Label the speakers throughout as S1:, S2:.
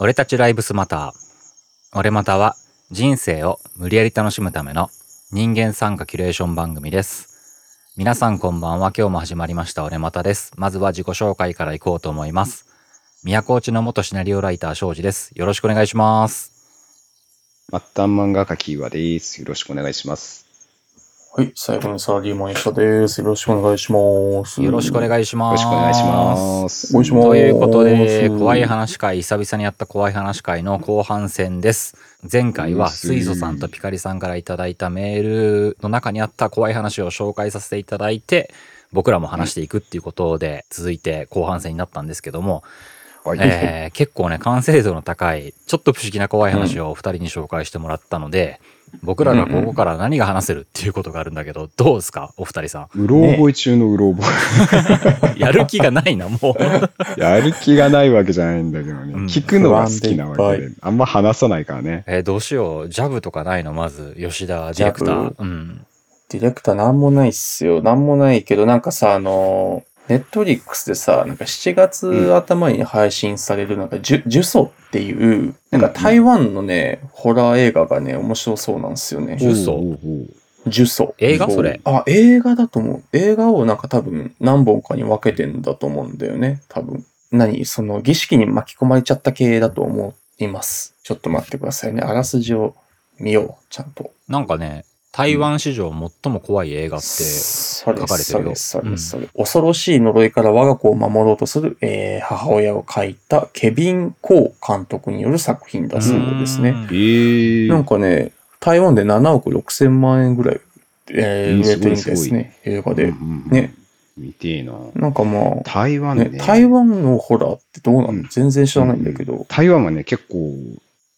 S1: 俺たちライブスマター。俺または人生を無理やり楽しむための人間参加キュレーション番組です。皆さんこんばんは。今日も始まりました俺またです。まずは自己紹介からいこうと思います。宮古内の元シナリオライター庄司です。よろしくお願いします。
S2: 末端漫画家キーワです。よろしくお願いします。
S3: はい、最後にサラリーマン吉田です。よろしくお願いします。
S1: よろしくお願いし
S2: よ
S1: ます。
S2: ろしくお願いします。
S3: お願いします
S1: ということで、怖い話会、久々にやった怖い話会の後半戦です。前回は水素さんとピカリさんからいただいたメールの中にあった怖い話を紹介させていただいて、僕らも話していくっていうことで、続いて後半戦になったんですけども、
S2: はい。
S1: えー結構ね、完成度の高い、ちょっと不思議な怖い話をお二人に紹介してもらったので、僕らがここから何が話せるっていうことがあるんだけど、どうですか？お二人さ
S2: うろ覚え中のうろ覚
S1: ん。やる気がないな、もう。
S2: え。やる気がないわけじゃないんだけどね。
S1: うん
S2: 聞くのが好きなわけ
S3: で
S2: あんま話さないからね。
S1: えーどうしよう。ジャブとかないの？まず、吉田ディレクタ
S3: ジャ
S1: ー。うん。
S3: ディレクターなんもないっすよ。なんもないけど、なんかさ、あの、ネットリックスでさ、なんか7月頭に配信される、なんか、ジュ、ジュソっていう、なんか台湾のね、ホラー映画がね、面白そうなんですよね。
S1: ジュソ
S3: ジュソ。
S1: 映画？それ。
S3: あ、映画だと思う。映画をなんか多分何本かに分けてんだと思うんだよね。多分。何？その儀式に巻き込まれちゃった系だと思います。ちょっと待ってくださいね。あらすじを見よう。ちゃんと。
S1: なんかね、台湾史上最も怖い映画って、
S3: それ
S1: 書かれてるよ
S3: それそれ恐ろしい呪いから我が子を守ろうとする、えー母親を描いたケビン・コー監督による作品だそうですね。
S1: うん
S2: ええ
S3: なんかね、台湾で7億6千万円ぐらい、えー
S2: うん
S3: 売れてるんですね。映画で。
S2: うんうんうん
S3: ね。
S2: 見てえな。
S3: なんかまあ、
S2: 台湾ね
S3: ね、台湾のホラーってどうなの、
S2: うん
S3: 全然知らないんだけど。
S2: 台湾はね、結構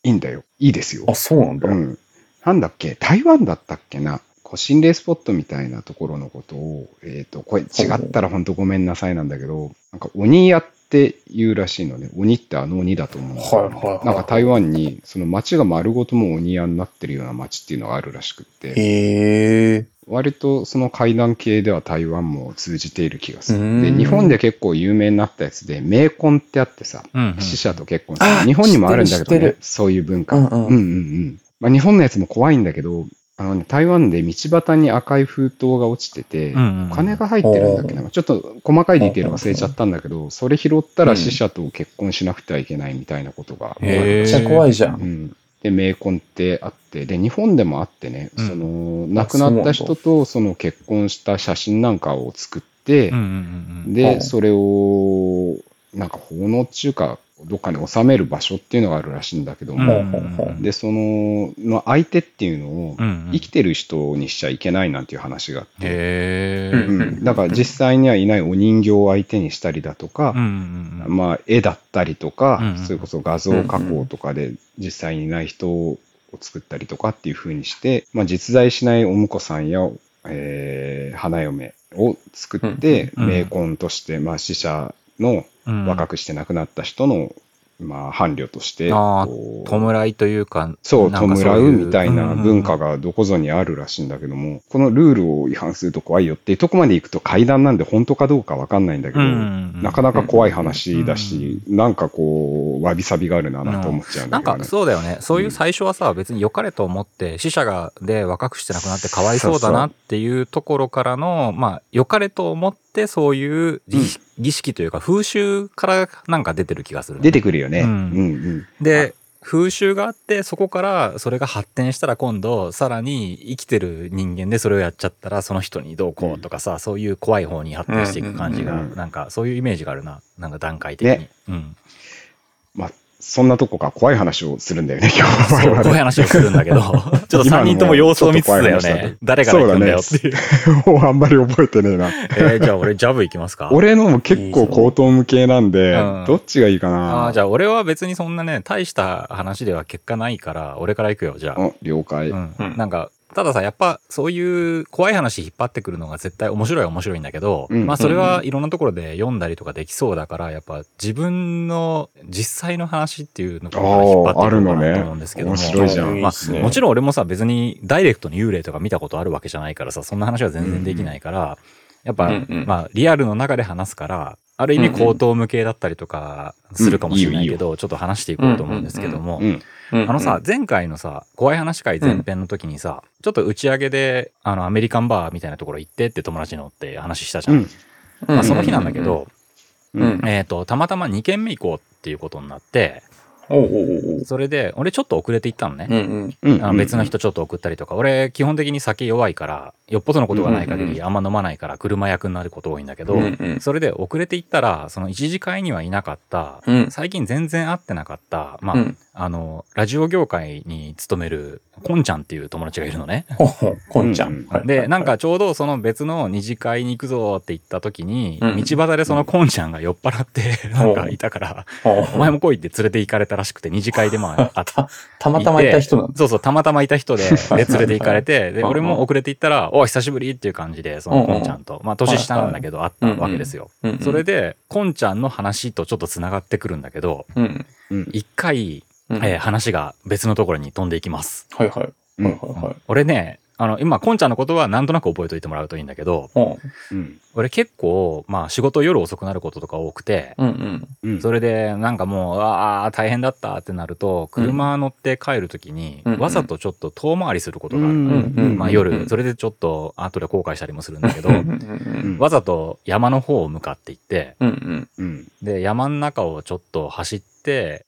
S2: いいんだよ。いいですよ。
S3: あ、そうなんだ。
S2: うん。なんだっけ？台湾だったっけな？こう心霊スポットみたいなところのことを、えっ、と、これ違ったら本当ごめんなさいなんだけど、なんか鬼屋って言うらしいのね。鬼ってあの鬼だと思うんだけど
S3: はいはいはい
S2: なんか台湾に、その町が丸ごともう鬼屋になってるような町っていうのがあるらしくって、
S3: へえ。
S2: 割とその階段系では台湾も通じている気がする。で、日本で結構有名になったやつで、冥婚ってあってさ、
S1: うんうん
S2: 死者と結婚する
S3: あ
S2: 日本にもあるんだけどねそういう文化。
S3: うんうん
S2: うんうんうん。まあ、日本のやつも怖いんだけど、あのね、台湾で道端に赤い封筒が落ちてて、
S1: うんうん
S2: お金が入ってるんだっけな。ちょっと細かいディテール忘れちゃったんだけど、それ拾ったら死者と結婚しなくてはいけないみたいなことが。
S3: めっちゃ怖いじゃ。
S2: うんん。で、冥婚ってあって、で、日本でもあってね、
S1: うん
S2: その、亡くなった人とその結婚した写真なんかを作って、
S1: うんうんうんうん。
S2: で、
S3: うん
S2: それを、なんか奉納っていうか、どっかに収める場所っていうのがあるらしいんだけど
S1: うん
S2: も、で、その、の相手っていうのを生きてる人にしちゃいけないなんていう話があって、
S3: うん
S2: うん。だから実際にはいないお人形を相手にしたりだとか
S1: うん、うんうん。
S2: まあ、絵だったりとか、
S1: うんうん。
S2: それこそ画像加工とかで実際にいない人を作ったりとかっていう風にして、まあ、実在しないお婿さんや、えー花嫁を作って、
S1: うんうん
S2: 冥婚として、まあ、死者の
S1: うん
S2: 若くして亡くなった人の、まあ、伴侶として、
S1: あー
S2: こう
S1: 弔いというか、
S2: そう、
S1: なんか
S2: 弔うみたいな文化がどこぞにあるらしいんだけども、このルールを違反すると怖いよっていうとこまで行くと階段なんで本当かどうかわかんないんだけど、なかなか怖い話だし、なんかこう、わびさびがあるななんて思っちゃうん
S1: なんか
S2: だけどね。
S1: そうだよね。そういう最初はさ、別に良かれと思って、死者がで若くして亡くなってかわいそうだなっていうところからの、まあ、良かれと思ってそういう儀式というか風習からなんか出てる気がするね、
S2: 出てくるよね。
S1: う
S2: うんんうん。
S1: で、風習があって、そこからそれが発展したら今度、さらに生きてる人間でそれをやっちゃったら、その人にどうこうとかさ、そういう怖い方に発展していく感じが、
S2: うんうんうん
S1: なんかそういうイメージがあるな。なんか段階的に。
S2: ね
S1: うん。
S2: まあ、そんなとこか怖い話をするんだよね、今日は。
S1: 怖い話をするんだけど、ちょっと3人とも様子を見つつだよね。誰から行くんだよっていう。
S2: もうあんまり覚えてねえな。
S1: えーじゃあ俺ジャブ行きますか
S2: 俺のも結構高等無形なんで
S1: うん、
S2: どっちがいいかな。
S1: ああ、じゃあ俺は別にそんなね、大した話では結果ないから、俺から行くよ、じゃあ。
S2: お了解。
S1: うん
S3: うん
S1: なんか、たださ、やっぱそういう怖い話引っ張ってくるのが絶対面白いは面白いんだけど、
S2: うん。
S1: まあそれはいろんなところで読んだりとかできそうだから、やっぱ自分の実際の話っていうのが引っ張ってくるのかなと思うんですけども。
S2: 面白いじゃん。
S1: まあ、もちろん俺もさ、別にダイレクトに幽霊とか見たことあるわけじゃないからさ、そんな話は全然できないから、やっぱ、
S3: うんうん。
S1: まあ、リアルの中で話すから、ある意味
S3: うんうん。
S1: 口頭無形だったりとかするかもしれないけど、ちょっと話していこうと思うんですけども、
S2: うん。
S3: うん
S1: あのさ、、前回のさ、怖い話会前編の時にさ、ちょっと打ち上げで、あの、アメリカンバーみたいなところ行ってって友達のって話したじゃん。
S2: うん。
S1: まあ、その日なんだけど、
S3: うん
S1: えっ、と、たまたま2軒目行こうっていうことになって、それで、俺ちょっと遅れて行ったのね。
S3: うんうん。
S2: うん。
S1: あの別の人ちょっと送ったりとか、俺基本的に酒弱いから、よっぽどのことがない限りあんま飲まないから車役になること多いんだけど、
S3: うんうん。
S1: それで遅れて行ったら、その一次会にはいなかった、
S3: うん。
S1: 最近全然会ってなかった、まあ、
S3: うん。
S1: あの、ラジオ業界に勤める、こんちゃんっていう友達がいるのね。
S3: こんちゃ
S2: うん
S1: で、なん、かちょうどその別の二次会に行くぞって言った時に、
S3: うん。
S1: 道端でそのこんちゃんが酔っ払って、なんかいたから、
S3: ほ
S1: お前も来いって連れて行かれたらしくて、二次会でまあ、あ
S3: た、たまたまいた人なんだ。
S1: そうそう、たまたまいた人で、で、連れて行かれて、で、俺も遅れて行ったら、お久しぶりっていう感じで、そのこんちゃんと、まあ、年下なんだけど、会ったわけですよ。それで、こんちゃんの話とちょっと繋がってくるんだけど。一回、
S3: うん
S1: えー話が別のところに飛んでいきます。
S3: はいはい。
S2: うん
S3: はいはいはい。
S1: 俺ね、あの、今、こんちゃんのことはなんとなく覚えといてもらうといいんだけど、
S3: うん
S2: うん。
S1: 俺結構、まあ、仕事夜遅くなることとか多くて、
S3: うんうん。
S2: うん。
S1: それで、なんかもう、ああ、大変だったってなると、車乗って帰るときに、
S3: うん
S1: わざとちょっと遠回りすることがある。まあ夜、それでちょっと後で後悔したりもするんだけど わざと山の方を向かって行って。で、山の中をちょっと走って、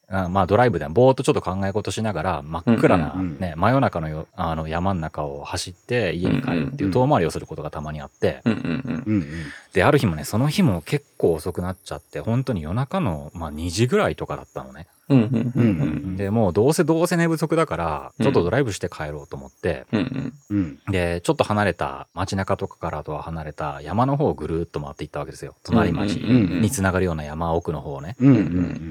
S1: あまあドライブでぼーっとちょっと考え事しながら、真っ暗な
S2: うんうんうん
S1: ね、真夜中のよあの山の中を走って家に帰るっていう遠回りをすることがたまにあって、
S3: うんうん
S2: うん。
S1: で、ある日もね、その日も結構遅くなっちゃって、本当に夜中の、まあ2時ぐらいとかだったのね。
S3: うんうんうんうん
S1: で、もうどうせどうせ寝不足だから、
S3: うん
S1: ちょっとドライブして帰ろうと思って、
S3: うん
S2: うん。
S1: で、ちょっと離れた、街中とかからとは離れた山の方をぐるーっと回っていったわけですよ。隣町
S3: うんうんうん
S1: につながるような山奥の方をね。
S2: うん。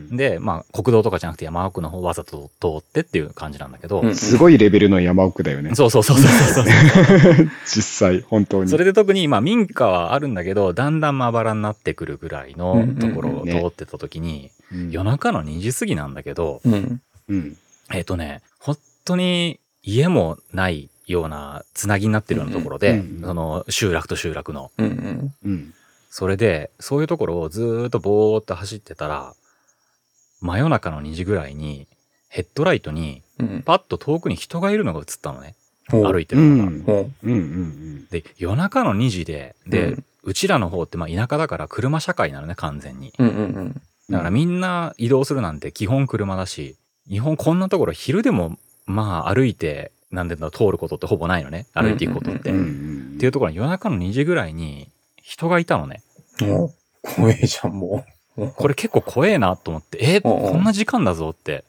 S2: うん。
S1: で、まあ、国道とかじゃなくて山奥の方をわざと通ってっていう感じなんだけど、
S3: うん
S2: すごいレベルの山奥だよね。
S1: そうそうそうそうそう。
S2: 実際、本当に。
S1: それで特に、まあ、民家はあるんだけど、だんだんまばらになってくるぐらいのところを
S2: うんうんうん
S1: 通ってた時に、
S2: うん
S1: 夜中の2時過ぎなんだけど、
S3: うん
S2: うん。
S1: えっ、とね、本当に家もないようなつなぎになってるようなところで、
S2: うんうん
S1: その集落と集落の。
S3: うんうん
S2: うん。
S1: それで、そういうところをずーっとぼーっと走ってたら、真夜中の2時ぐらいに、ヘッドライトに、
S3: うん。
S1: パッと遠くに人がいるのが映ったのね。歩いて
S2: う
S1: るのが。
S3: う
S2: うん。うん。
S1: で、夜中の2時で、で、
S3: う
S1: うんちらの方ってまあ田舎だから車社会なのね、完全に。
S3: うんうん
S1: だからみんな移動するなんて基本車だし、日本こんなところ昼でもまあ歩いて、なんでだ通ることってほぼないのね。歩いていくことって。っ
S2: ん。
S1: ていうところに夜中の2時ぐらいに人がいたのね。
S3: うん。もう、怖えじゃん、もう。
S1: これ結構怖えなと思って、え、こんな時間だぞって。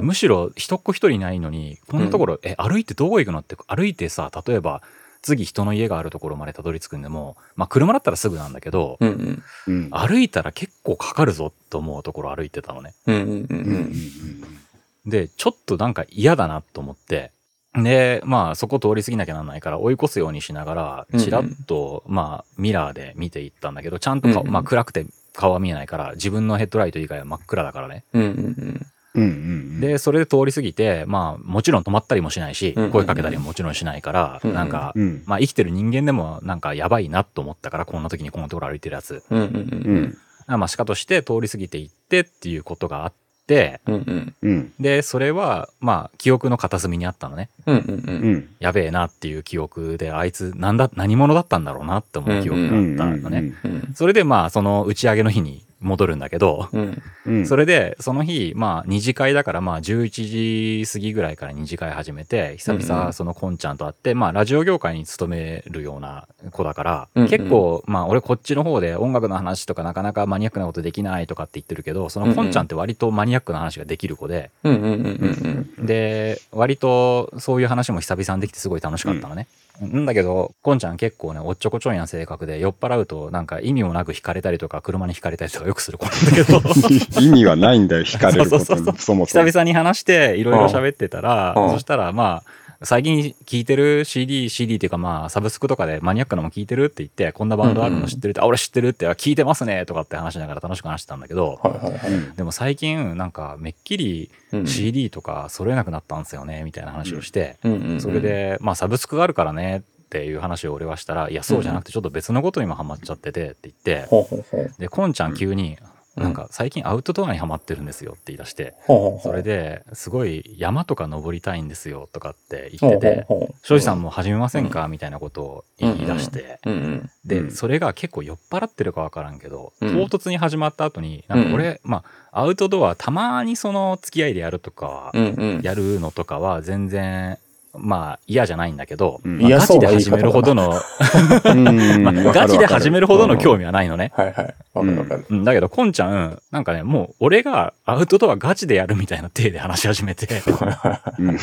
S1: むしろ人っ子一人いないのに、こんなところ、え、歩いてどこ行くのって、歩いてさ、例えば、次人の家があるところまでたどり着くんでも、まあ車だったらすぐなんだけど、
S3: うんうん。
S2: うん。
S1: 歩いたら結構かかるぞと思うところ歩いてたのね。で、ちょっとなんか嫌だなと思って、で、まあそこ通り過ぎなきゃなんないから追い越すようにしながら、
S3: うんうん
S1: ちらっと、まあミラーで見ていったんだけど、ちゃんと顔、
S3: うんうん
S1: まあ暗くて顔は見えないから、自分のヘッドライト以外は真っ暗だからね。
S3: うんうん
S2: うん。うん。
S1: で、それで通り過ぎて、まあもちろん止まったりもしないし
S3: うんうん、
S1: 声かけたりももちろんしないから、
S3: うんうん
S1: なんか、
S2: うん。
S1: まあ生きてる人間でもなんかやばいなと思ったから、こんな時にこんなところ歩いてるやつ。
S3: うん。うんうん
S2: うん。
S1: まあ仕方として通り過ぎていってっていうことがあって、
S3: うんうん。
S2: うん。
S1: で、それは、まあ記憶の片隅にあったのね。
S3: うんうん
S2: うん。
S1: やべえなっていう記憶で、あいつなんだ、何者だったんだろうなって思う記憶があったのね。
S3: うん
S1: それでまあその打ち上げの日に戻るんだけど、
S3: うん。
S2: うん。
S1: それでその日まあ二次会だからまあ11時過ぎぐらいから二次会始めて、久
S3: うんう
S1: 々
S3: ん
S1: そのコンちゃんと会って、まあラジオ業界に勤めるような子だから、
S3: うんうん
S1: 結構まあ俺こっちの方で音楽の話とかなかなかマニアックなことできないとかって言ってるけど、そのコンちゃんって割とマニアックな話ができる子で、
S3: うんうんうんうん
S1: で、割とそういう話も久々にできてすごい楽しかったのね。んだけど、コンちゃん結構ね、おっちょこちょいな性格で、酔っ払うとなんか意味もなく惹かれたりとか、車に惹かれたりとかよくする子なんだけど、
S2: 意味はないんだよ、惹かれること
S1: そうそうそう
S2: に。そもそ
S1: 久
S2: も。
S1: 々に話していろいろ喋ってたら、
S3: うん。
S1: そしたらまあ、最近聴いてる CD、CD っていうかまあ、サブスクとかでマニアックなのも聴いてるって言って、こんなバンドあるの知ってるって、あ、俺知ってるって、あ聞いてますねとかって話しながら楽しく話してたんだけど、
S3: はいはいはい。
S2: うん。
S1: でも最近なんかめっきり
S3: うん。
S1: CD とか揃えなくなったんですよね、みたいな話をして、
S3: うんうんうん
S1: それ、で、まあサブスクがあるからねっていう話を俺はしたら、いや、そうじゃなくてちょっと別のことにもハマっちゃっててって言って。で、こんちゃん急に、
S3: うん。
S1: なんか最近アウトドアにハマってるんですよって言い出して。それで、すごい山とか登りたいんですよとかって言ってて、庄司さんも始めませんか？みたいなことを言い出して。で、
S2: うん。
S1: それが結構酔っ払ってるかわからんけど、
S3: うん。
S1: 唐突に始まった後に、なんか俺、まあ、アウトドアたまにその付き合いでやるとか。やるのとかは全然、まあ嫌じゃないんだけど、
S2: うん
S1: まあガチで始めるほどの、
S2: うん
S1: まあ、ガチで始めるほどの興
S2: 味。
S1: 味はないのね。
S3: はいはい。わかるわかる。
S1: うんだけど、こんちゃん、なんかね、もう俺がアウトドアガチでやるみたいな体で話し始めて、
S2: うん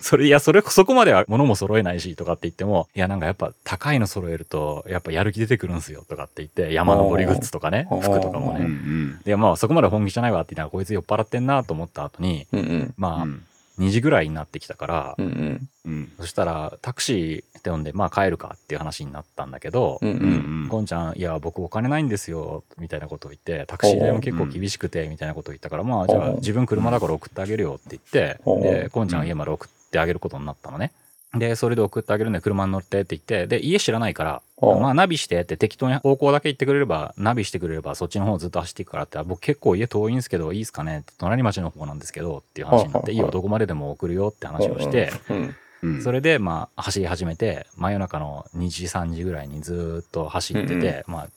S1: それ、いや、それ、そこまでは物も揃えないし、とかって言っても、いや、なんかやっぱ高いの揃えると、やっぱやる気出てくるんすよ、とかって言って、山登りグッズとかね服とかもね。
S2: ん
S1: で、まあ、そこまで本気じゃないわって言ったら、こいつ酔っ払ってんなと思った後に、
S3: うんうん。
S1: まあ、
S2: うん
S1: 2時ぐらいになってきたから、
S3: うんうん。
S2: うん
S1: そしたら、タクシーって呼んで、まあ帰るかっていう話になったんだけど、
S3: うんう。
S2: うんん
S1: こんちゃん、いや、僕お金ないんですよ、みたいなことを言って、タクシー代も結構厳しくて、みたいなことを言ったから、まあ、じゃあ
S3: うん
S1: 自分車だから送ってあげるよって言って、
S3: うん
S1: で、こんちゃん家まで送ってあげることになったのね。で、それで送ってあげるんで車に乗ってって言って、で、家知らないから、
S3: うん
S1: まあナビしてって適当に方向だけ言ってくれれば、ナビしてくれればそっちの方ずっと走っていくからって、あ僕結構家遠いんですけど、いいですかねって、隣町の方なんですけどっていう話になって、
S3: うん
S1: いい。よ、どこまででも送るよって話をして、それで、まあ、走り始めて、真夜中の2時、3時ぐらいにずーっと走ってて、まあ、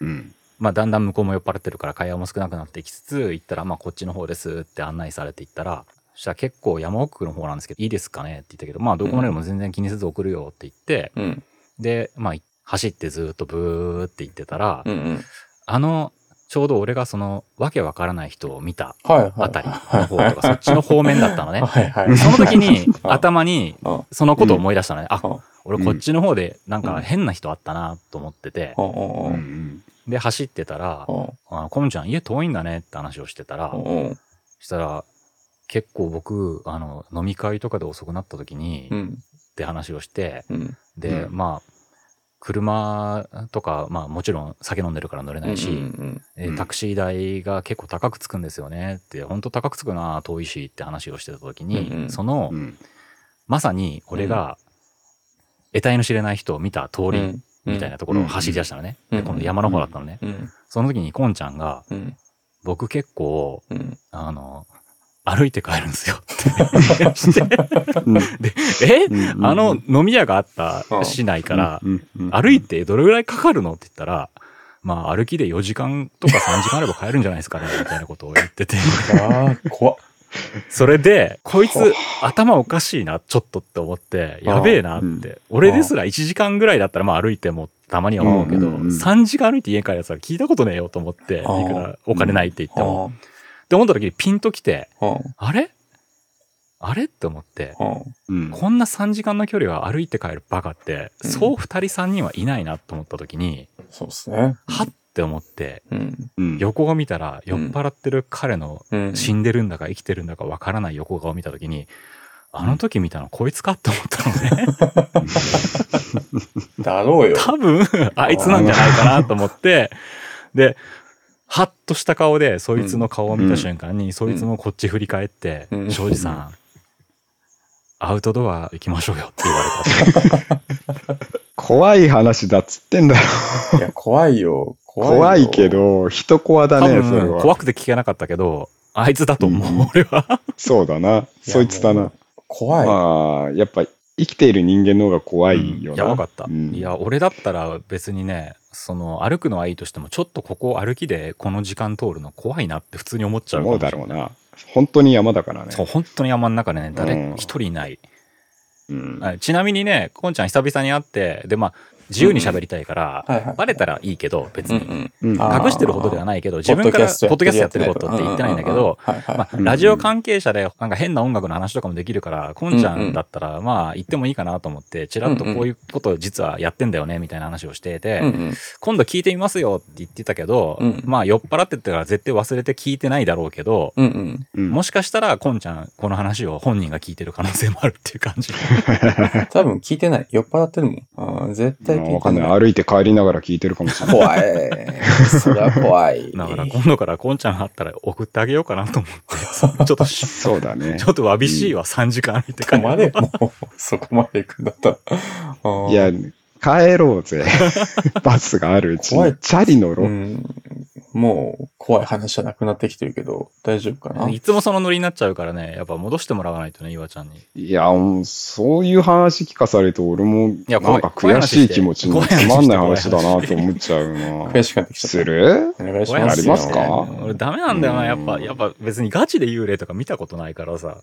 S2: うん。
S1: まあ、だんだん向こうも酔っ払ってるから会話も少なくなってきつつ、行ったら、まあ、こっちの方ですって案内されて行ったら、そしたら結構山奥の方なんですけど、いいですかねって言ったけど、まあ、どこまででも全然気にせず送るよって言って、
S3: うん。
S1: で、まあ、走ってずーっとブーって行ってたら、
S3: うんうん。
S1: あの、ちょうど俺がその、わけわからない人を見た。あたりの方とか、そっちの方面だったのね。
S3: はいはい。
S1: その時に、
S3: うん。
S1: 頭に、
S3: うん。
S1: そのことを思い出したのね。あ、
S3: うん。
S1: 俺こっちの方でなん
S3: うん。
S1: か変な人あったなと思ってて、で走ってたら
S3: う、ん。
S1: あのコムちゃん家遠いんだねって話をしてたら、したら結構僕、あの飲み会とかで遅くなった時に、っ
S3: うん。
S1: て話をして、
S3: うん。
S1: で、
S2: うん。
S1: まあ、車とか、まあもちろん酒飲んでるから乗れないし、
S3: うん
S2: うん
S1: えタクシー代が結構高くつくんですよねって、本当高くつくな遠いしって話をしてた時に、
S3: うんうん。
S1: その、
S2: うん。
S1: まさに俺が、得体の知れない人を見た通り
S3: うん。
S1: みたいなところを走り出したのね。
S3: うん。
S1: で、今度山の方だったのね。
S3: うん。
S1: その時にコンちゃんが、
S3: うん。
S1: 僕結構、
S3: うん。
S1: あの、歩いて帰るんですよ。ってして
S2: うん
S1: で、え、
S2: うん。
S1: あの飲み屋があった市内から歩いてどれぐらいかかるの？って言ったら、まあ歩きで4時間とか3時間あれば帰るんじゃないですかね みたいなことを言ってて。
S3: ああ、怖っ。
S1: それで、こいつ
S3: は
S1: 頭おかしいな、ちょっとって思って、やべえなって。
S2: うん。
S1: 俺ですら1時間ぐらいだったらまあ歩いてもたまには思うけど、
S2: うんうんうん。
S1: 3時間歩いて家帰るやつは聞いたことねえよと思って、いくらお金ないって言っても。
S3: あ
S1: って思った時にピンときて、
S3: あ
S1: あれ？あれ？って思って、
S2: うん
S1: こんな3時間の距離は歩いて帰るバカって、
S3: うん
S1: そう2人3人はいないなと思った時に、
S3: そうですね。
S1: はって思って、
S3: うん。
S2: うん
S1: 横を見たら酔っ払ってる彼の
S3: うん。
S1: 死んでるんだか生きてるんだかわからない横顔を見たときに、あの時見たのこいつかって思ったのね。
S3: だろうよ。
S1: 多分、あいつなんじゃないかなと思って、で、はっとした顔で、そいつの顔を見た瞬間に、そいつもこっち振り返って
S3: う、ん
S1: 庄司さん、アウトドア行きましょうよって言われた。
S2: 怖い話だっつってんだろ。
S3: いや、怖いよ。怖いよ
S2: 怖いけ。ど、人怖だ
S1: 多
S2: ね、それ
S1: 分、
S2: は。
S1: 怖くて聞けなかったけど、あいつだと思う、
S2: うん
S1: 俺は。
S2: そうだな。そいつだな。
S3: 怖い。
S2: まあ、やっぱ生きている人間の方が怖いよな。
S1: やばかった。
S2: うん
S1: いや、俺だったら別にね、その歩くのはいいとしても、ちょっとここ歩きでこの時間通るの怖いなって普通に思っちゃうか
S2: 思うだろうな。本当に山だからね。
S1: そう、本当に山の中でね、誰
S2: うん
S1: 一人いない。
S2: うん。
S1: あちなみにね、こんちゃん久々に会って、で、まあ、自由に喋りたいから、
S3: はいはい。
S1: バレたらいいけど、別に。隠してるほどではないけど、自分からポッドキャストやってることって言ってないんだけど、ラジオ関係者で、なんか変な音楽の話とかもできるから、こんちゃんだったら、まあ、言ってもいいかなと思って、ちらっとこういうことを実はやってんだよね、みたいな話をしてて、
S3: うんうん。
S1: 今度聞いてみますよって言ってたけど、
S3: うん
S1: まあ、酔っ払ってたから絶対忘れて聞いてないだろうけど、
S3: うんうん。
S2: うん
S1: もしかしたら、こんちゃん、この話を本人が聞いてる可能性もあるっていう感じ。
S3: 多分聞いてない。酔っ払ってるもん。絶対然聞いてない
S2: わかんない。歩いて帰りながら聞いてるかもしれない。
S3: 怖い。それは怖い。
S1: だから今度からこんちゃんあったら送ってあげようかなと思って。ちょっとし、
S2: そうだね
S1: ち。ょっとわびしいわ、3時間歩いて帰る
S3: そこまで、もう、そこまで行くんだったら。うん
S2: いや、帰ろうぜ。バスがあるうち
S3: 怖い
S2: に。チャリ乗ろう。
S3: うん。もう、怖い話じゃなくなってきてるけど、大丈夫かな？
S1: いつもそのノリになっちゃうからね、やっぱ戻してもらわないとね、岩ちゃんに。
S2: いや、もうそういう話聞かされると、俺も、
S1: や
S2: なんか悔しい気持ちにつまんない話だなと思っちゃうな。
S3: 悔しくなってきちゃった。
S2: する？
S3: お願いしますよ。
S2: ありますか？
S1: 俺ダメなんだよな、
S2: うん
S1: やっぱ、やっぱ別にガチで幽霊とか見たことないからさ、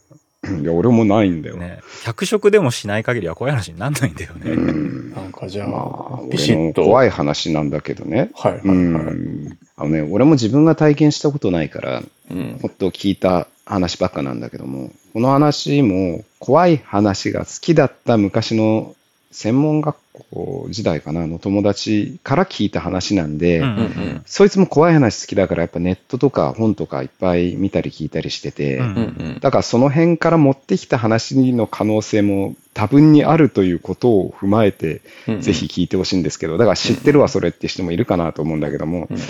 S2: いや、俺もないんだよ。
S1: ね、脚色でもしない限りは怖い話になんないんだよ
S2: う
S1: ね。
S2: ん。
S3: なんかじゃ
S2: ま
S3: あ、
S2: あ、
S3: ビシッと。
S2: 怖
S3: い。
S2: い話なんだけどね。
S3: はいは
S2: う
S3: いはい。
S2: ん。あのね、俺も自分が体験したことないから、
S3: うん。
S2: ほっと聞いた話ばっかなんだけども、この話も怖い話が好きだった昔の専門学校時代かなの友達から聞いた話なんで、
S1: うん
S3: うんうん。
S2: そいつも怖い話好きだからやっぱネットとか本とかいっぱい見たり聞いたりしてて、
S1: うん
S3: うんうん。
S2: だからその辺から持ってきた話の可能性も多分にあるということを踏まえて、
S3: うんうん
S2: ぜひ。聞いてほしいんですけど、だから知ってるわそれって人もいるかなと思うんだけども、
S3: うんうん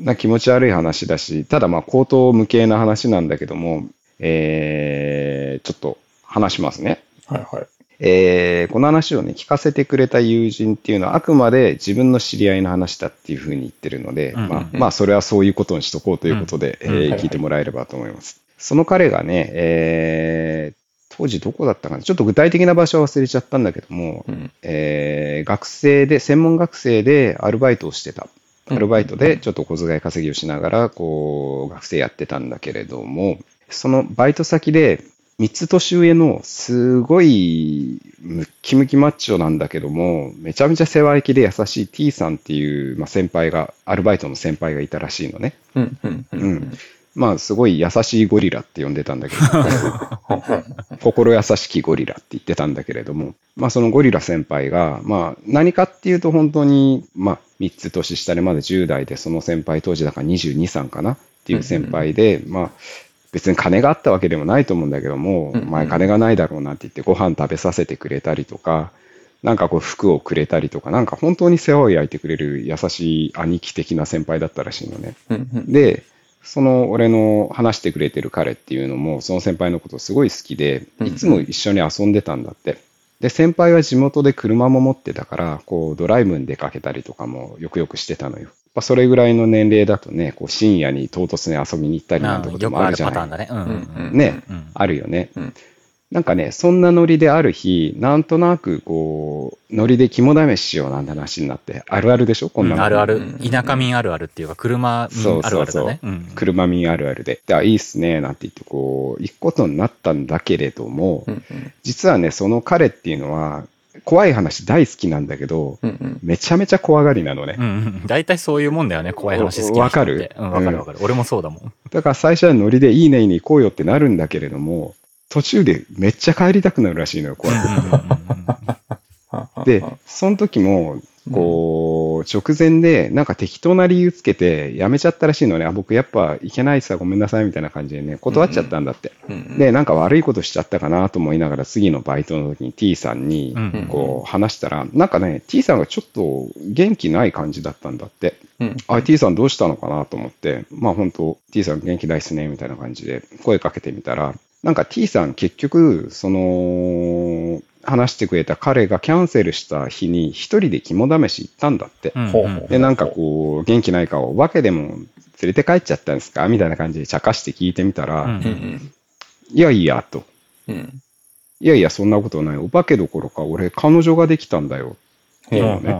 S2: な気持ち悪い話だし、ただまあ口頭無形な話なんだけども、えー、ちょっと話しますね。
S3: はいはい。
S2: えーこの話をね、聞かせてくれた友人っていうのは、あくまで自分の知り合いの話だっていうふうに言ってるので、
S1: うんうんうん。
S2: まあ、まあ、それはそういうことにしとこうということで、
S1: うん。
S3: はいはい
S2: えー聞いてもらえればと思います。その彼がね、えー当時どこだったかな？ちょっと具体的な場所は忘れちゃったんだけども、
S3: うん。
S2: えー学生で、専門学生でアルバイトをしてた。アルバイトでちょっと小遣い稼ぎをしながら、こう、学生やってたんだけれども、そのバイト先で、3つ年上のすごいムッキムキマッチョなんだけども、めちゃめちゃ世話焼きで優しい T さんっていう、まあ、先輩が、アルバイトの先輩がいたらしいのね。
S3: うんうんうんうん。
S2: まあ、すごい優しいゴリラって呼んでたんだけど、心優しきゴリラって言ってたんだけれども、まあそのゴリラ先輩が、まあ何かっていうと本当に、まあ3つ年下でまだ10代で、その先輩当時だから22、3かなっていう先輩で、まあ別に金があったわけでもないと思うんだけども、
S3: うんうん
S2: お前金がないだろうなって言ってご飯食べさせてくれたりとか、なんかこう服をくれたりとか、なんか本当に世話を焼いてくれる優しい兄貴的な先輩だったらしいのね。
S3: うんうん
S2: で、その俺の話してくれてる彼っていうのも、その先輩のことすごい好きで、
S3: うん
S2: いつも一緒に遊んでたんだって。で、先輩は地元で車も持ってたから、こうドライブに出かけたりとかもよくよくしてたのよ。やっぱそれぐらいの年齢だとね、こう深夜に唐突に遊びに行ったりなんてこともあるじゃない。
S1: パターンだね。
S2: あるよね。
S3: うん
S2: なんかね、そんなノリである日、なんとなくこう、ノリで肝試ししようなんて話になって、あるあるでしょ？こんなの。
S1: あるある
S3: うん。
S1: 田舎民あるあるっていうか、車民あるあるだね。うん
S2: 車民あるあるで。で、あ、いいっすね、なんて言って、こう、行くことになったんだけれども、
S3: うんうん
S2: 実はね、その彼っていうのは、怖い話大好きなんだけど、
S3: うんうん
S2: めちゃめちゃ怖がりなのね。
S1: うんうん。大体そういうもんだよね、怖い話好きな人って。
S2: わかる？
S1: うん、わかるわかる。俺もそうだもん。
S2: だから最初はノリでいいね、いいね、行こうよってなるんだけれども、途中でめっちゃ帰りたくなるらしいのよ、怖くて。で、その時も、こう、直前で、なんか適当な理由つけて、やめちゃったらしいのね。あ、僕やっぱ行けないさ、ごめんなさい、みたいな感じでね、断っちゃったんだって。
S3: うんうん
S2: で、なんか悪いことしちゃったかなと思いながら、次のバイトの時に T さんにこう、話したら、なんかね、T さんがちょっと元気ない感じだったんだって。
S3: うん
S2: あ、T さんどうしたのかなと思って、まあ本当 T さん元気ないっすね、みたいな感じで声かけてみたら、なんか T さん結局、その、話してくれた彼がキャンセルした日に一人で肝試し行ったんだって。で、なんかこう、元気ないかをお化けでも連れて帰っちゃったんですか？みたいな感じで茶化して聞いてみたら、
S1: うん。
S3: うんうん。
S2: いやいや、と。
S3: うん。
S2: いやいや、そんなことない。お化けどころか、俺、彼女ができたんだよ。っていうのね。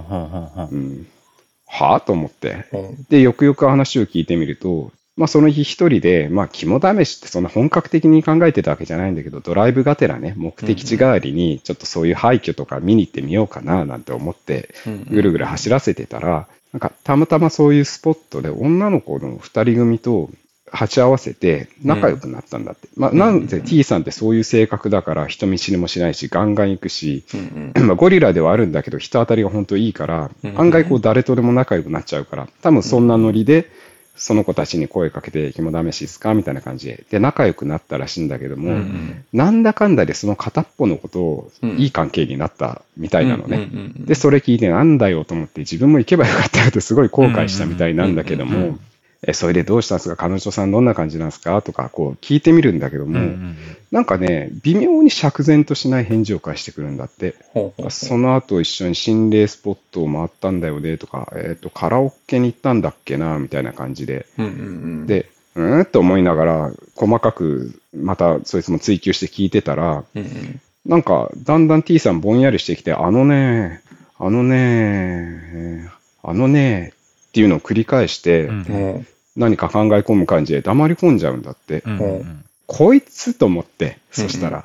S2: は？ぁと思って。
S3: うん。
S2: で、よくよく話を聞いてみると、まあ、その日一人で、まあ、肝試しってそんな本格的に考えてたわけじゃないんだけど、ドライブがてらね、目的地代わりに、ちょっとそういう廃墟とか見に行ってみようかな、なんて思って、
S3: うん
S2: ぐるぐる走らせてたら、なんか、たまたまそういうスポットで女の子の二人組と鉢合わせて仲良くなったんだって。まあ、なんで T さんってそういう性格だから人見知りもしないし、ガンガン行くし、まあ、ゴリラではあるんだけど、人当たりが本当いいから
S3: う、ん。
S2: 案外こう誰とでも仲良くなっちゃうから、多分そんなノリで、その子たちに声かけて肝試しですか？みたいな感じで。で、仲良くなったらしいんだけども、
S3: うんうん
S2: なんだかんだでその片っぽのことを
S3: うん
S2: いい関係になったみたいなのね。で、それ聞いてなんだよと思って自分も行けばよかったよってすごい後悔したみたいなんだけども、え、それでどうしたんですか？彼女さんどんな感じなんですか？とかこう聞いてみるんだけども、
S1: うんうん
S2: なんかね、微妙に釈然としない返事を返してくるんだって。
S3: ほうほうほう。
S2: その後一緒に心霊スポットを回ったんだよねとか、えっ、と、カラオケに行ったんだっけな、みたいな感じで。
S3: うんうんうん、
S2: で、うーんと思いながら、細かく、またそいつも追求して聞いてたら、
S3: うんうん。
S2: なんか、だんだん T さんぼんやりしてきて、あのね、あのね、あのね、っていうのを繰り返して、
S1: うん
S3: も
S2: 何か考え込む感じで黙り込んじゃうんだって。
S1: うんうん
S2: こいつと思って、そしたら、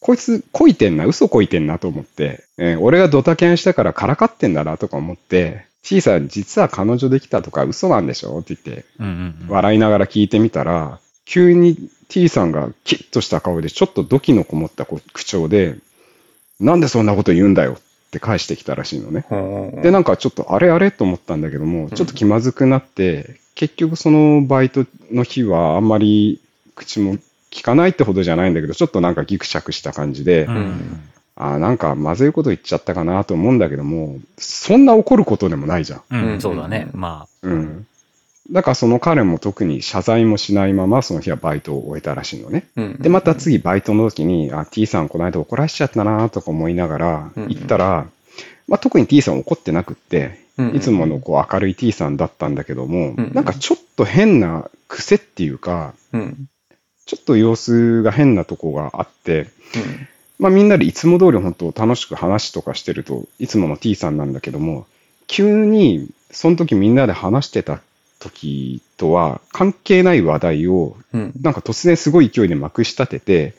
S2: こいつ、こいてんな、嘘こいてんなと思って、えー俺がドタキャンしたからからかってんだなとか思って、T さん、実は彼女できたとか嘘なんでしょって言って、
S1: うんうんうん。
S2: 笑いながら聞いてみたら、急に T さんがキッとした顔で、ちょっとドキのこもったこ口調で、なんでそんなこと言うんだよって返してきたらしいのね。で、なんかちょっとあれあれと思ったんだけども、ちょっと気まずくなって、結局そのバイトの日はあんまり口も聞かないってほどじゃないんだけど、ちょっとなんかギクシャクした感じで、あーなんかまずいこと言っちゃったかなと思うんだけども、そんな怒ることでもないじゃん。
S1: うん
S3: うん
S1: そうだね。ま
S2: うん。だからその彼も特に謝罪もしないままその日はバイトを終えたらしいのね。
S3: うん
S2: で、また次バイトの時に、あ、T さんこの間怒らしちゃったなとか思いながら
S3: うん
S2: 行ったら、まあ特に T さん怒ってなくって、
S3: うん
S2: いつものこう明るい T さんだったんだけども、
S3: うん
S2: なんかちょっと変な癖っていうか、
S3: うん。
S2: ちょっと様子が変なとこがあって、まあみんなでいつも通り本当楽しく話とかしてると、いつもの T さんなんだけども、急にその時みんなで話してた時とは関係ない話題を、
S3: うん。
S2: なんか突然すごい勢いでまくし立てて、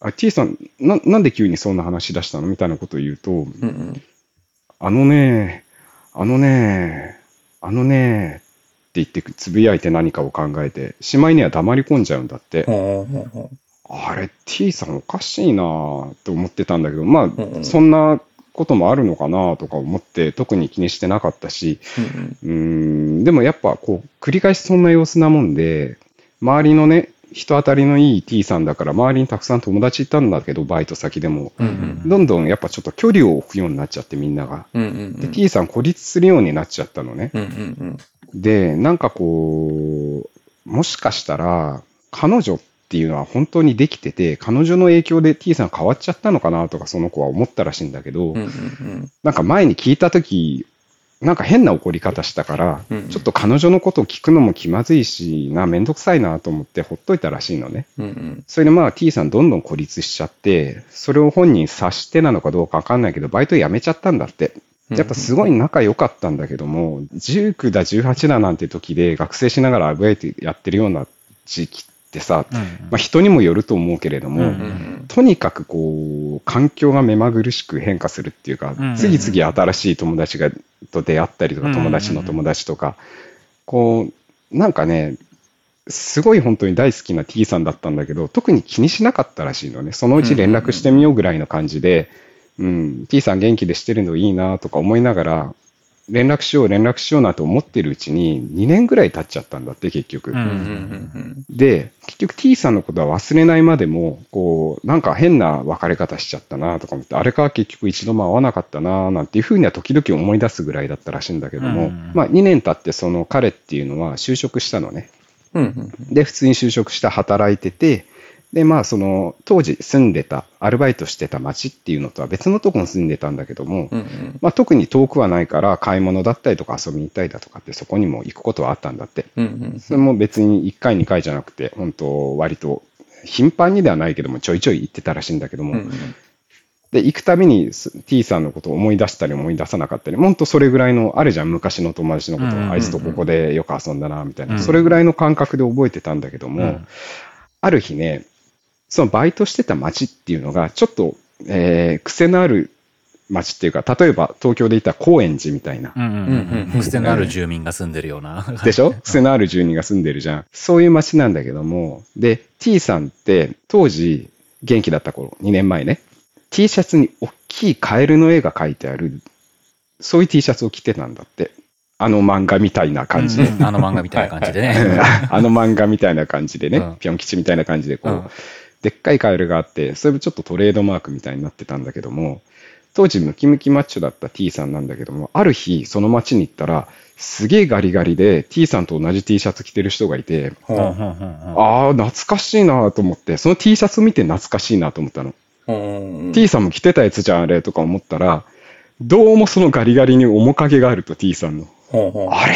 S2: あ T さんな、なんで急にそんな話し出したのみたいなことを言うと、
S3: うんうん。
S2: あのね、あのね、あのね、って言ってつぶやいて何かを考えて、しまいには黙り込んじゃうんだって。あれ、T さんおかしいなぁと思ってたんだけど、まあ、
S3: うんうん。
S2: そんなこともあるのかなとか思って、特に気にしてなかったし、
S3: ううんうん
S2: でもやっぱこう、繰り返しそんな様子なもんで、周りのね、人当たりのいい T さんだから、周りにたくさん友達いたんだけど、バイト先でも。
S3: うんうん
S2: どんどんやっぱちょっと距離を置くようになっちゃって、みんなが。
S3: うんうん
S2: で、T さん孤立するようになっちゃったのね。
S3: うんうん
S2: で、なんかこう、もしかしたら、彼女っていうのは本当にできてて、彼女の影響で T さん変わっちゃったのかなとか、その子は思ったらしいんだけど、
S3: うんうん
S2: なんか前に聞いたとき、なんか変な怒り方したから、
S3: うん
S2: ちょっと彼女のことを聞くのも気まずいしな、めんどくさいなと思ってほっといたらしいのね。
S3: うんうん
S2: それでまあ T さんどんどん孤立しちゃって、それを本人察してなのかどうかわかんないけど、バイト辞めちゃったんだって。やっぱすごい仲良かったんだけども、19だ、18だなんて時で学生しながらアブエイトやってるような時期ってさ、
S1: うん
S2: まあ人にもよると思うけれども、
S1: うん
S3: うん
S2: とにかくこう、環境が目まぐるしく変化するっていうか、
S1: うん
S2: 次々新しい友達がと出会ったりとか、
S1: うん
S2: 友達の友達とか、こう、なんかね、すごい本当に大好きな T さんだったんだけど、特に気にしなかったらしいのね。そのうち連絡してみようぐらいの感じで、うん、T さん元気でしてるのいいなとか思いながら、連絡しよう、連絡しようなと思ってるうちに、2年ぐらい経っちゃったんだって、結局。
S1: うん
S3: うんうん
S2: で、結局 T さんのことは忘れないまでも、こう、なんか変な別れ方しちゃったなとか思って、あれか結局一度も会わなかったななんていうふうには時々思い出すぐらいだったらしいんだけども、
S1: うん
S2: まあ2年経ってその彼っていうのは就職したのね。
S3: うんうん
S2: で、普通に就職して働いてて、で、まあその当時住んでた、アルバイトしてた町っていうのとは別のとこに住んでたんだけども、
S3: うんうん。
S2: まあ特に遠くはないから買い物だったりとか遊びに行ったりだとかってそこにも行くことはあったんだって。
S3: うんうん。
S2: それも別に1回2回じゃなくて、本当割と頻繁にではないけども、ちょいちょい行ってたらしいんだけども、
S3: うんうん。
S2: で、行くたびにす T さんのことを思い出したり思い出さなかったり、本当それぐらいの、あるじゃん、昔の友達のこと、
S1: うんうんうん。
S2: あいつとここでよく遊んだな、みたいな、
S1: うん。
S2: それぐらいの感覚で覚えてたんだけども、
S1: うん。
S2: ある日ね、そのバイトしてた街っていうのが、ちょっと、えー癖のある街っていうか、例えば東京でいた高円寺みたいな、
S1: うんうん
S3: うん
S1: うん。癖のある住民が住んでるような。
S2: でしょ？癖のある住人が住んでるじゃん。そういう街なんだけども、で、T さんって当時元気だった頃、2年前ね、T シャツに大きいカエルの絵が描いてある、そういう T シャツを着てたんだって。あの漫画みたいな感じで、
S1: うん。あの漫画みたいな感じでね。
S2: あの漫画みたいな感じでね、
S1: うん。
S2: ぴょん吉みたいな感じでこう、
S1: うん
S2: でっかいカエルがあって、それもちょっとトレードマークみたいになってたんだけども、当時ムキムキマッチョだった T さんなんだけども、ある日その街に行ったら、すげえガリガリで T さんと同じ T シャツ着てる人がいて、ああ、懐かしいなと思って、その T シャツ見て懐かしいなと思ったの。
S3: うん。
S2: T さんも着てたやつじゃん、あれとか思ったら、どうもそのガリガリに面影があると T さんの。あれ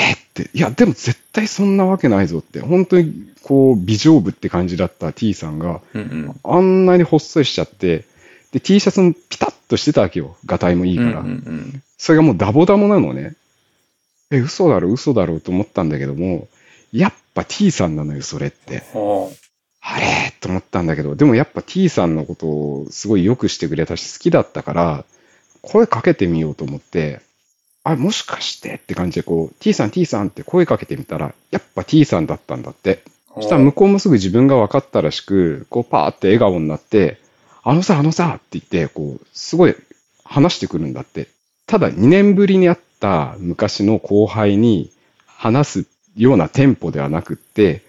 S2: いや、でも絶対そんなわけないぞって、本当にこう、美丈夫って感じだった T さんが、
S3: うんうん。
S2: あんなにほっそりしちゃって、で、T シャツもピタッとしてたわけよ。ガタイもいいから。
S3: うんうん
S2: それがもうダボダボなのね。え、嘘だろ、嘘だろうと思ったんだけども、やっぱ T さんなのよ、それって。
S3: ほ
S2: あれと思ったんだけど、でもやっぱ T さんのことをすごい良くしてくれたし、好きだったから、声かけてみようと思って、あ、もしかしてって感じでこう、T さん T さんって声かけてみたら、やっぱ T さんだったんだって。
S3: う。
S2: そしたら向こうもすぐ自分が分かったらしく、こうパーって笑顔になって、あのさ、あのさって言って、こう、すごい話してくるんだって。ただ2年ぶりに会った昔の後輩に話すようなテンポではなくって、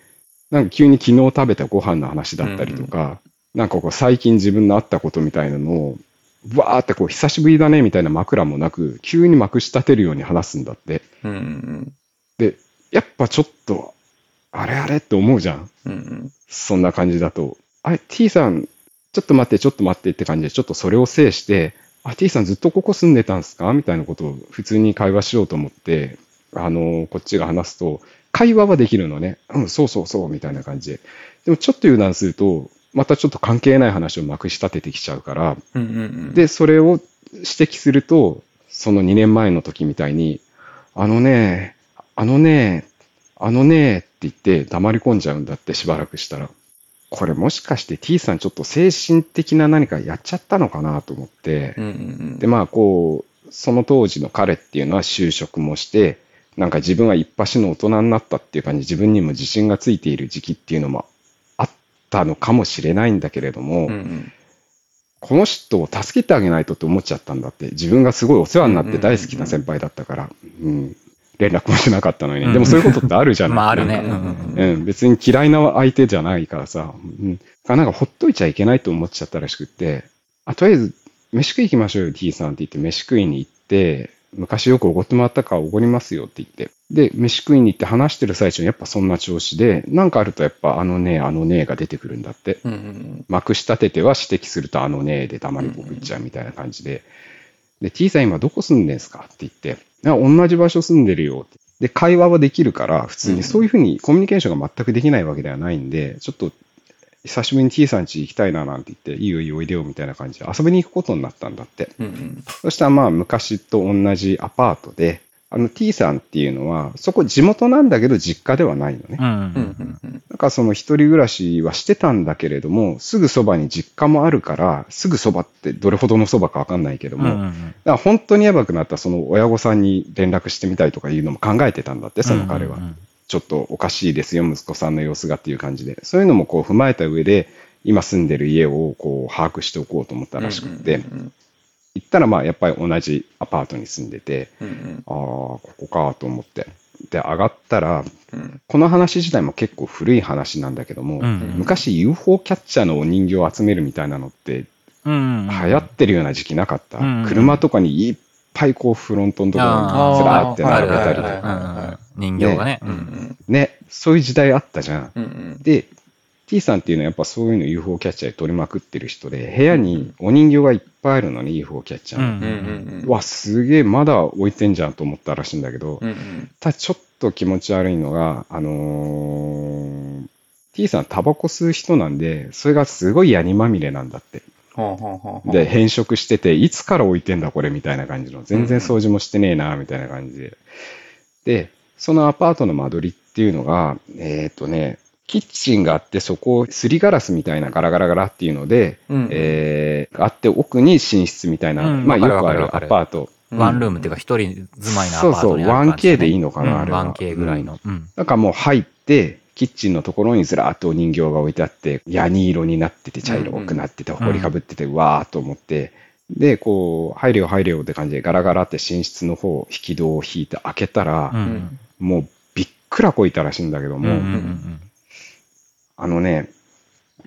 S2: なんか急に昨日食べたご飯の話だったりとか、なんかこう最近自分のあったことみたいなのを、わーってこう久しぶりだねみたいな枕もなく、急にまくし立てるように話すんだって。
S3: うんうん
S2: で、やっぱちょっと、あれあれって思うじゃん。
S3: うん。うん
S2: そんな感じだと、あれ、T さん、ちょっと待って、ちょっと待ってって感じで、ちょっとそれを制して、あ、T さんずっとここ住んでたんですか？みたいなことを普通に会話しようと思って、あの、こっちが話すと、会話はできるのね。うん、そうそうそう、みたいな感じで。でもちょっと油断すると、またちょっと関係ない話をまくし立ててきちゃうから、
S3: うんうんうん。
S2: で、それを指摘すると、その2年前の時みたいに、あのね、あのね、あのねって言って黙り込んじゃうんだってしばらくしたら。これもしかして T さんちょっと精神的な何かやっちゃったのかなと思って
S3: う、んうんうん。
S2: で、まあこう、その当時の彼っていうのは就職もして、なんか自分は一発の大人になったっていう感じ、自分にも自信がついている時期っていうのもたのかもしれないんだけれども、
S3: うんうん。
S2: この人を助けてあげないとって思っちゃったんだって。自分がすごいお世話になって大好きな先輩だったから、うん、連絡もしなかったのに、
S1: うん
S2: でもそういうことってあるじゃない。
S1: まああるね。
S3: うん
S2: 別に嫌いな相手じゃないからさ、うん、なんかほっといちゃいけないと思っちゃったらしくって、あ、とりあえず、飯食い行きましょうよ、T さんって言って、飯食いに行って、昔よくおごってもらったからおごりますよって言って。で、飯食いに行って話してる最中にやっぱそんな調子で、なんかあるとやっぱあのね、あのねが出てくるんだって。
S3: うんうん
S2: まくし立てては指摘するとあのねで黙りこくっちゃうみたいな感じで。で、T さん今どこ住んでんすかって言って、あ同じ場所住んでるよって。で、会話はできるから、普通
S3: うん
S2: にそういうふうにコミュニケーションが全くできないわけではないんで、ちょっと久しぶりに T さん家行きたいななんて言って、いいよいいよおいでよみたいな感じで遊びに行くことになったんだって。
S3: うんうん。
S2: そしたらまあ昔と同じアパートで、あの T さんっていうのは、そこ地元なんだけど実家ではないのね。
S1: うんうん
S3: うんうんうん。
S2: なんかその一人暮らしはしてたんだけれども、すぐそばに実家もあるから、すぐそばってどれほどのそばかわかんないけども、だから本当にやばくなったその親御さんに連絡してみたいとかいうのも考えてたんだって、その彼は。
S1: うんうん
S2: ちょっとおかしいですよ、息子さんの様子がっていう感じで。そういうのもこう踏まえた上で、今住んでる家をこう把握しておこうと思ったらしくって、
S3: うん
S2: 行ったらまあやっぱり同じアパートに住んでて、
S3: うんうん。
S2: ああ、ここかと思って。で、上がったら、
S3: うん。
S2: この話自体も結構古い話なんだけども、
S1: うんうん
S2: 昔 UFO キャッチャーのお人形を集めるみたいなのって流行ってるような時期なかった、
S1: うん
S2: 車とかにいっぱいこうフロントのところにずらーって並べたりとか、
S1: 人形がね。
S3: うんうん
S2: ね、そういう時代あったじゃん。
S3: うんうん
S2: で、T さんっていうのはやっぱそういうの UFO キャッチャーで取りまくってる人で、部屋にお人形がいっぱいあるのね、UFO キャッチャーの。
S1: うん
S3: うんうん
S2: うわ、すげえ、まだ置いてんじゃんと思ったらしいんだけど、
S3: うんうん
S2: ただちょっと気持ち悪いのが、あのー T さんタバコ吸う人なんで、それがすごいヤニまみれなんだって。で、変色してて、いつから置いてんだこれみたいな感じの。全然掃除もしてねえな、みたいな感じで。で、そのアパートの間取りっていうのが、えっ、とね、キッチンがあって、そこをすりガラスみたいなガラガラガラっていうので、
S3: うん
S2: えー、あって奥に寝室みたいな、
S1: うん
S2: まあよくあるアパート。
S1: ワンルームっていうか一人住まいのアパ
S2: そうそう、
S1: ートにある感じ、ね。
S2: 1K でいいのかな、あれは。
S1: 1K ぐらいの。うん。
S2: なんかもう入って、キッチンのところにずらーっとお人形が置いてあって、ヤニ色になってて、茶色くなってて、
S1: ん
S2: ほこりかぶってて、うわーっと思って、で、こう、入れよ入れよって感じでガラガラって寝室の方、引き戸を引いて開けたら、
S1: うん
S2: もうびっくらこいたらしいんだけども、
S1: うんうんうん
S2: あのね、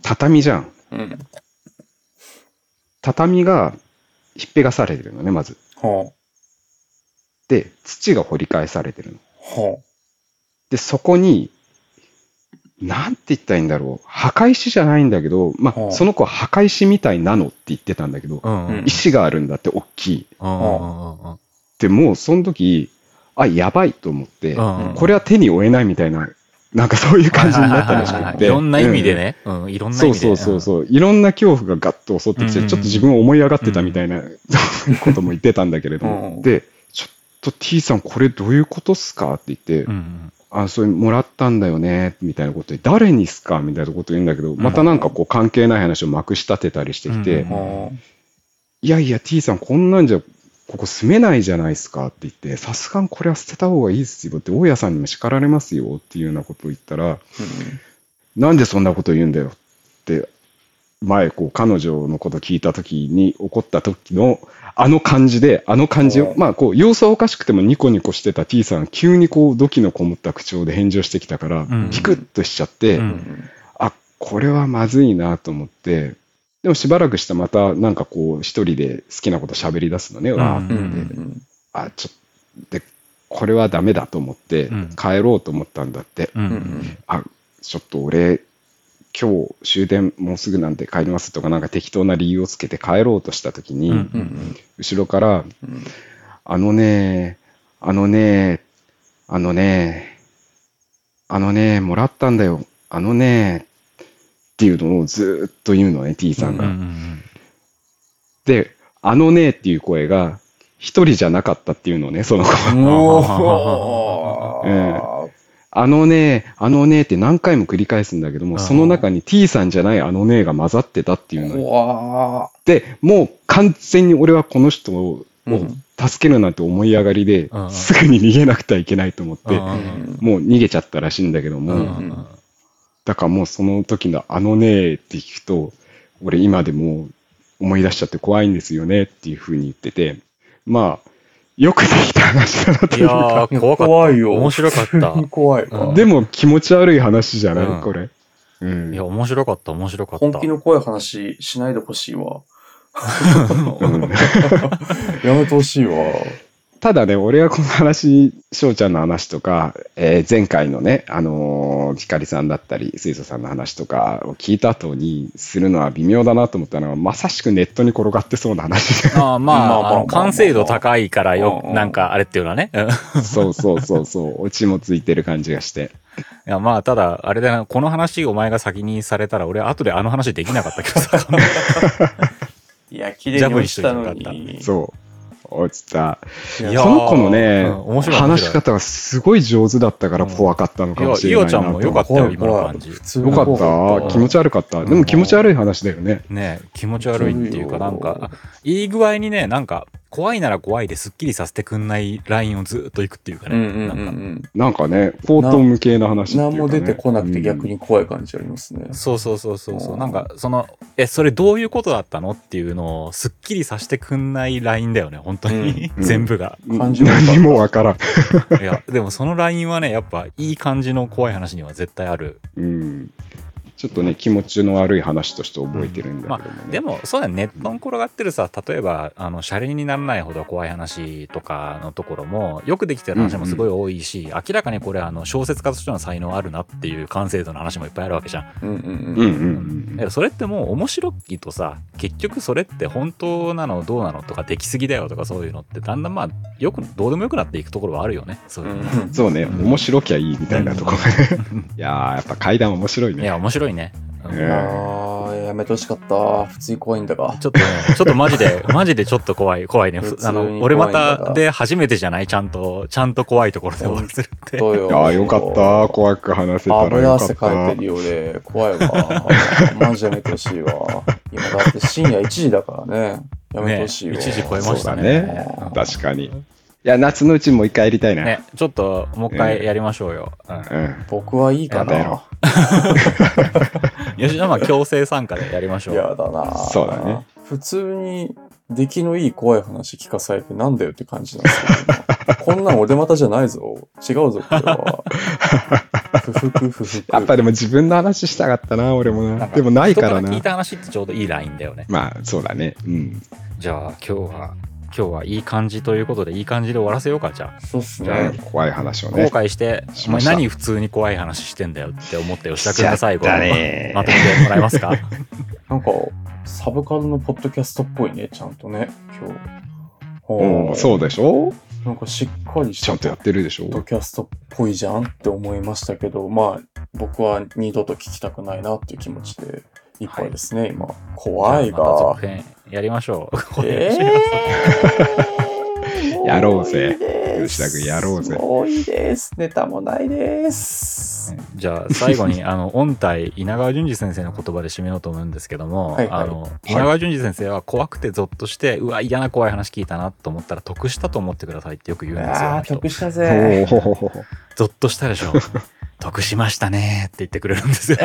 S2: 畳じゃん。
S3: うん。
S2: 畳がひっぺがされてるのね、まず。
S3: は
S2: で、土が掘り返されてるの。
S3: あ。は
S2: で、そこに、なんて言ったらいいんだろう。墓石じゃないんだけど、まあ、
S3: はあ
S2: その子は墓石みたいなのって言ってたんだけど、
S1: うんうん
S3: うん
S2: 石があるんだって、大きい。でもう、その時、あ、やばいと思って、
S1: うんうん
S2: これは手に負えないみたいな、なんかそういう感じになったらしくて。
S1: いろんな意味でね。うん、いろんな意味で。
S2: そうそうそうそう。いろんな恐怖がガッと襲ってきて、
S1: うんうん
S2: ちょっと自分を思い上がってたみたいなことも言ってたんだけれども。
S3: うん
S2: で、ちょっと T さんこれどういうことっすかって言って、
S1: うんうん
S2: あ、それもらったんだよね、みたいなことで、誰にっすか？みたいなこと言うんだけど、またなんかこう関係ない話をまくし立てたりしてきて。いやいや T さんこんなんじゃ、ここ住めないじゃないですかって言って、さすがにこれは捨てた方がいいっすよって、大家さんにも叱られますよっていうようなことを言ったら、なんでそんなこと言うんだよって、前、こう、彼女のこと聞いたときに、怒った時の、あの感じで、あの感じを
S3: う、ん。
S2: まあ、こう、様子はおかしくてもニコニコしてた T さん、急にこう、土器のこもった口調で返事をしてきたから
S1: ん、
S2: ピクッとしちゃって、
S1: う
S3: うんん。
S2: あ、これはまずいなと思って、でもしばらくしたらまた、なんかこう、一人で好きなこと喋り出すのね、わーって
S3: うん。う
S2: 言って。
S3: ん。
S2: あ、ちょっと、で、これはダメだと思って
S1: うん、
S2: 帰ろうと思ったんだって。
S1: うんう
S3: うんん。
S2: あ、ちょっと俺、今日終電もうすぐなんで帰りますとかなんか適当な理由をつけて帰ろうとしたときに。後ろから、
S3: うん。
S2: あのね、あのね、あのね、あのね、もらったんだよ、あのね、っていうのをずーっと言うのね、T さんが。
S1: うんうん
S2: で、あのねっていう声が、一人じゃなかったっていうのね、その子は。
S3: おー。
S2: あのね、あのねって何回も繰り返すんだけども、
S1: うん
S2: その中に T さんじゃないあのねが混ざってたっていうのよ
S3: わ
S2: で、もう完全に俺はこの人を
S3: うん
S2: 助けるなんて思い上がりで、
S1: うん
S2: すぐに逃げなくてはいけないと思って、
S1: うん
S3: ー。
S2: もう逃げちゃったらしいんだけども、
S1: うんうん
S2: だからもうその時のあのねって聞くと、俺今でも思い出しちゃって怖いんですよねっていうふうに言ってて、まあ、よくできた話だなと
S1: いや
S2: いうか、
S1: ー、怖かった。
S3: 怖いよ。
S1: 面白かった
S3: 怖いわ。
S1: うん
S2: でも気持ち悪い話じゃない、
S1: うん
S2: これ。うん
S1: いや、面白かった、面白かった。
S3: 本気の怖い話しないでほしいわ。
S2: うん
S3: やめてほしいわ。
S2: ただね、俺はこの話、翔ちゃんの話とか、えー前回のね、あのー、ひかりさんだったり、水素さんの話とかを聞いた後にするのは微妙だなと思ったのは、まさしくネットに転がってそうな話で。
S1: あーまあ、
S3: まあまあ
S1: 完成度高いからよ
S3: う、ん
S1: なんかあれっていうのはね。う ん
S2: そうそうそうそう、オチもついてる感じがして。
S1: いや、まあ、ただ、あれだな、この話お前が先にされたら、俺、後であの話できなかったけどさ。
S3: いや、綺麗に落ちたのに。
S2: そう。落ちた。
S3: いや
S1: いや
S2: この子のね、話し方がすごい上手だったから怖かったのかもしれないなと。
S1: いおちゃんもよかったよ、今の感じ。
S3: 普通
S2: よかった？気持ち悪かった？でも気持ち悪い話だよね。
S1: ね気持ち悪いっていうか、なんか、あいい具合にね、なんか、怖いなら怖いですっきりさせてくんないラインをずっと行くっていうかね。
S3: うんうんうん
S1: なんか
S3: うん。
S2: なんかね、口頭無形な話っていうか、ね。
S3: 何も出てこなくて逆に怖い感じありますね。
S1: そうそうそうそうそうう。
S3: ん
S1: なんか、その、え、それどういうことだったのっていうのをすっきりさせてくんないラインだよね、本当に。
S2: うん
S1: 全部が。
S2: うん。
S3: 感じ
S2: 何もわからん。
S1: いや、でもそのラインはね、やっぱいい感じの怖い話には絶対ある。
S2: うん。ちょっとね、気持ちの悪い話として覚えてるんだけどもね。
S1: でも、そうだね、ネットに転がってるさ、例えば、あの、シャレにならないほど怖い話とかのところも、よくできてる話もすごい多いし、明らかにこれ、あの、小説家としての才能あるなっていう完成度の話もいっぱいあるわけじゃん。
S3: うんうん
S2: うんうん
S3: うん。
S1: それってもう面白いとさ、結局それって本当なのどうなのとか、できすぎだよとかそういうのって、だんだんまあ、よく、どうでもよくなっていくところはあるよね。そういう。
S2: うん。そうね、面白きゃいいみたいなところ。いやー、やっぱ階段面白いね。
S1: いや、面白いね。うん
S2: え
S3: いやめてほしかった。普通に怖いんだが。
S1: ちょっとね、ちょっとマジで、マジでちょっと怖い、怖いね。あの、俺またで初めてじゃない？ちゃんと、ちゃんと怖いところで終わりするって。
S3: どうよ。
S2: いやーよかった。怖く話せたら
S3: 油
S2: よかった。
S3: 汗かいてるようで、怖いわ。マジやめてほしいわ。今だって深夜1時だからね。やめてほしいわ。
S1: ね1時超えましたね
S2: ね。確かに。いや、夏のうちにもう一回やりたいな。
S1: ね、ちょっともう一回やりましょうよ。うん
S2: うん。
S3: 僕はいいかな。
S2: やだよ
S1: 吉田まあ強制参加でやりましょう。
S3: やだな。
S2: そうだね。
S3: 普通に出来のいい怖い話聞かされてなんだよって感じなんですけど、今 こんなん俺またじゃないぞ。違うぞ、これは。ふふくふふく。
S2: やっぱでも自分の話したかったな、俺もな。でもないからな
S1: 人聞い。た話ってちょうどいいラインだよね。
S2: まあ、そうだね。うん。
S1: じゃあ今日は、今日はいい感じということで、いい感じで終わらせようか、じゃあ。
S3: そうっすね。
S2: 怖い話を
S1: 後
S2: ね。
S1: 悔して、お前何普通に怖い話してんだよって思って吉田君が最後、
S2: しちゃったね
S1: まとめてもらえますか？
S3: なんか、サブカルのポッドキャストっぽいね、ちゃんとね、今日。
S2: うん、そうでしょ？
S3: なんかしっかりした
S2: ちゃんとやってるでしょ？
S3: ポッドキャストっぽいじゃんって思いましたけど、まあ、僕は二度と聞きたくないなっていう気持ちでいっぱいですね、今。怖い
S1: じゃあまた
S3: が
S1: 続。編やりましょう。
S3: えー
S2: やろうぜ吉田君やろうぜ
S3: もういいです。ネタもないです。
S1: じゃあ最後にあの音体稲川淳二先生の言葉で締めようと思うんですけども、
S3: はいはい
S1: あの稲川淳二先生は怖くてゾッとしてうわ嫌な怖い話聞いたなと思ったら得したと思ってくださいってよく言うんですよあ
S3: あ得した
S2: お
S3: ぜ。
S2: ー
S1: ゾッとしたでしょ得しましたねって言ってくれるんですよあ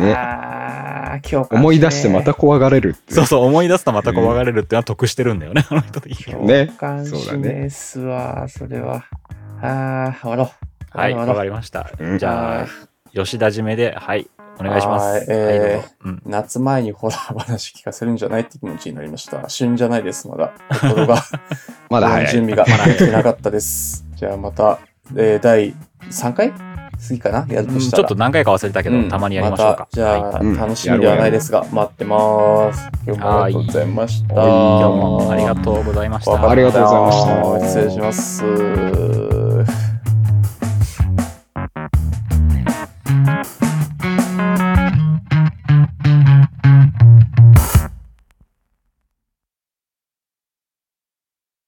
S1: の人
S3: ああ、今日
S2: 思い出してまた怖がれるって。
S1: そうそう思い出すとまた怖がれるっていうのは得してるんだよねあの人的には
S2: ねそうだね
S3: しですわ、それは。ああ、終わろう。
S1: はいわかりました
S2: うん
S1: じゃあ吉田締めではいお願いします
S3: はいえー
S1: はい
S3: 夏前にホラー話聞かせるんじゃないって気持ちになりました。旬じゃないです、まだ。心が、
S2: まだ早い。
S3: 準備ができてなかったです。じゃあまた、えー第3回次かな？やるとしたら。
S1: ちょっと何回か忘れたけど、
S3: うん
S1: たまにやりましょうか
S3: た。じゃあ、
S1: はい
S2: うん
S3: 楽しみではないですが、待ってます。今日もありがとうございました。
S2: はい
S1: 今日もありがとうございまし
S3: た
S2: ありがとうございました
S3: 失礼します。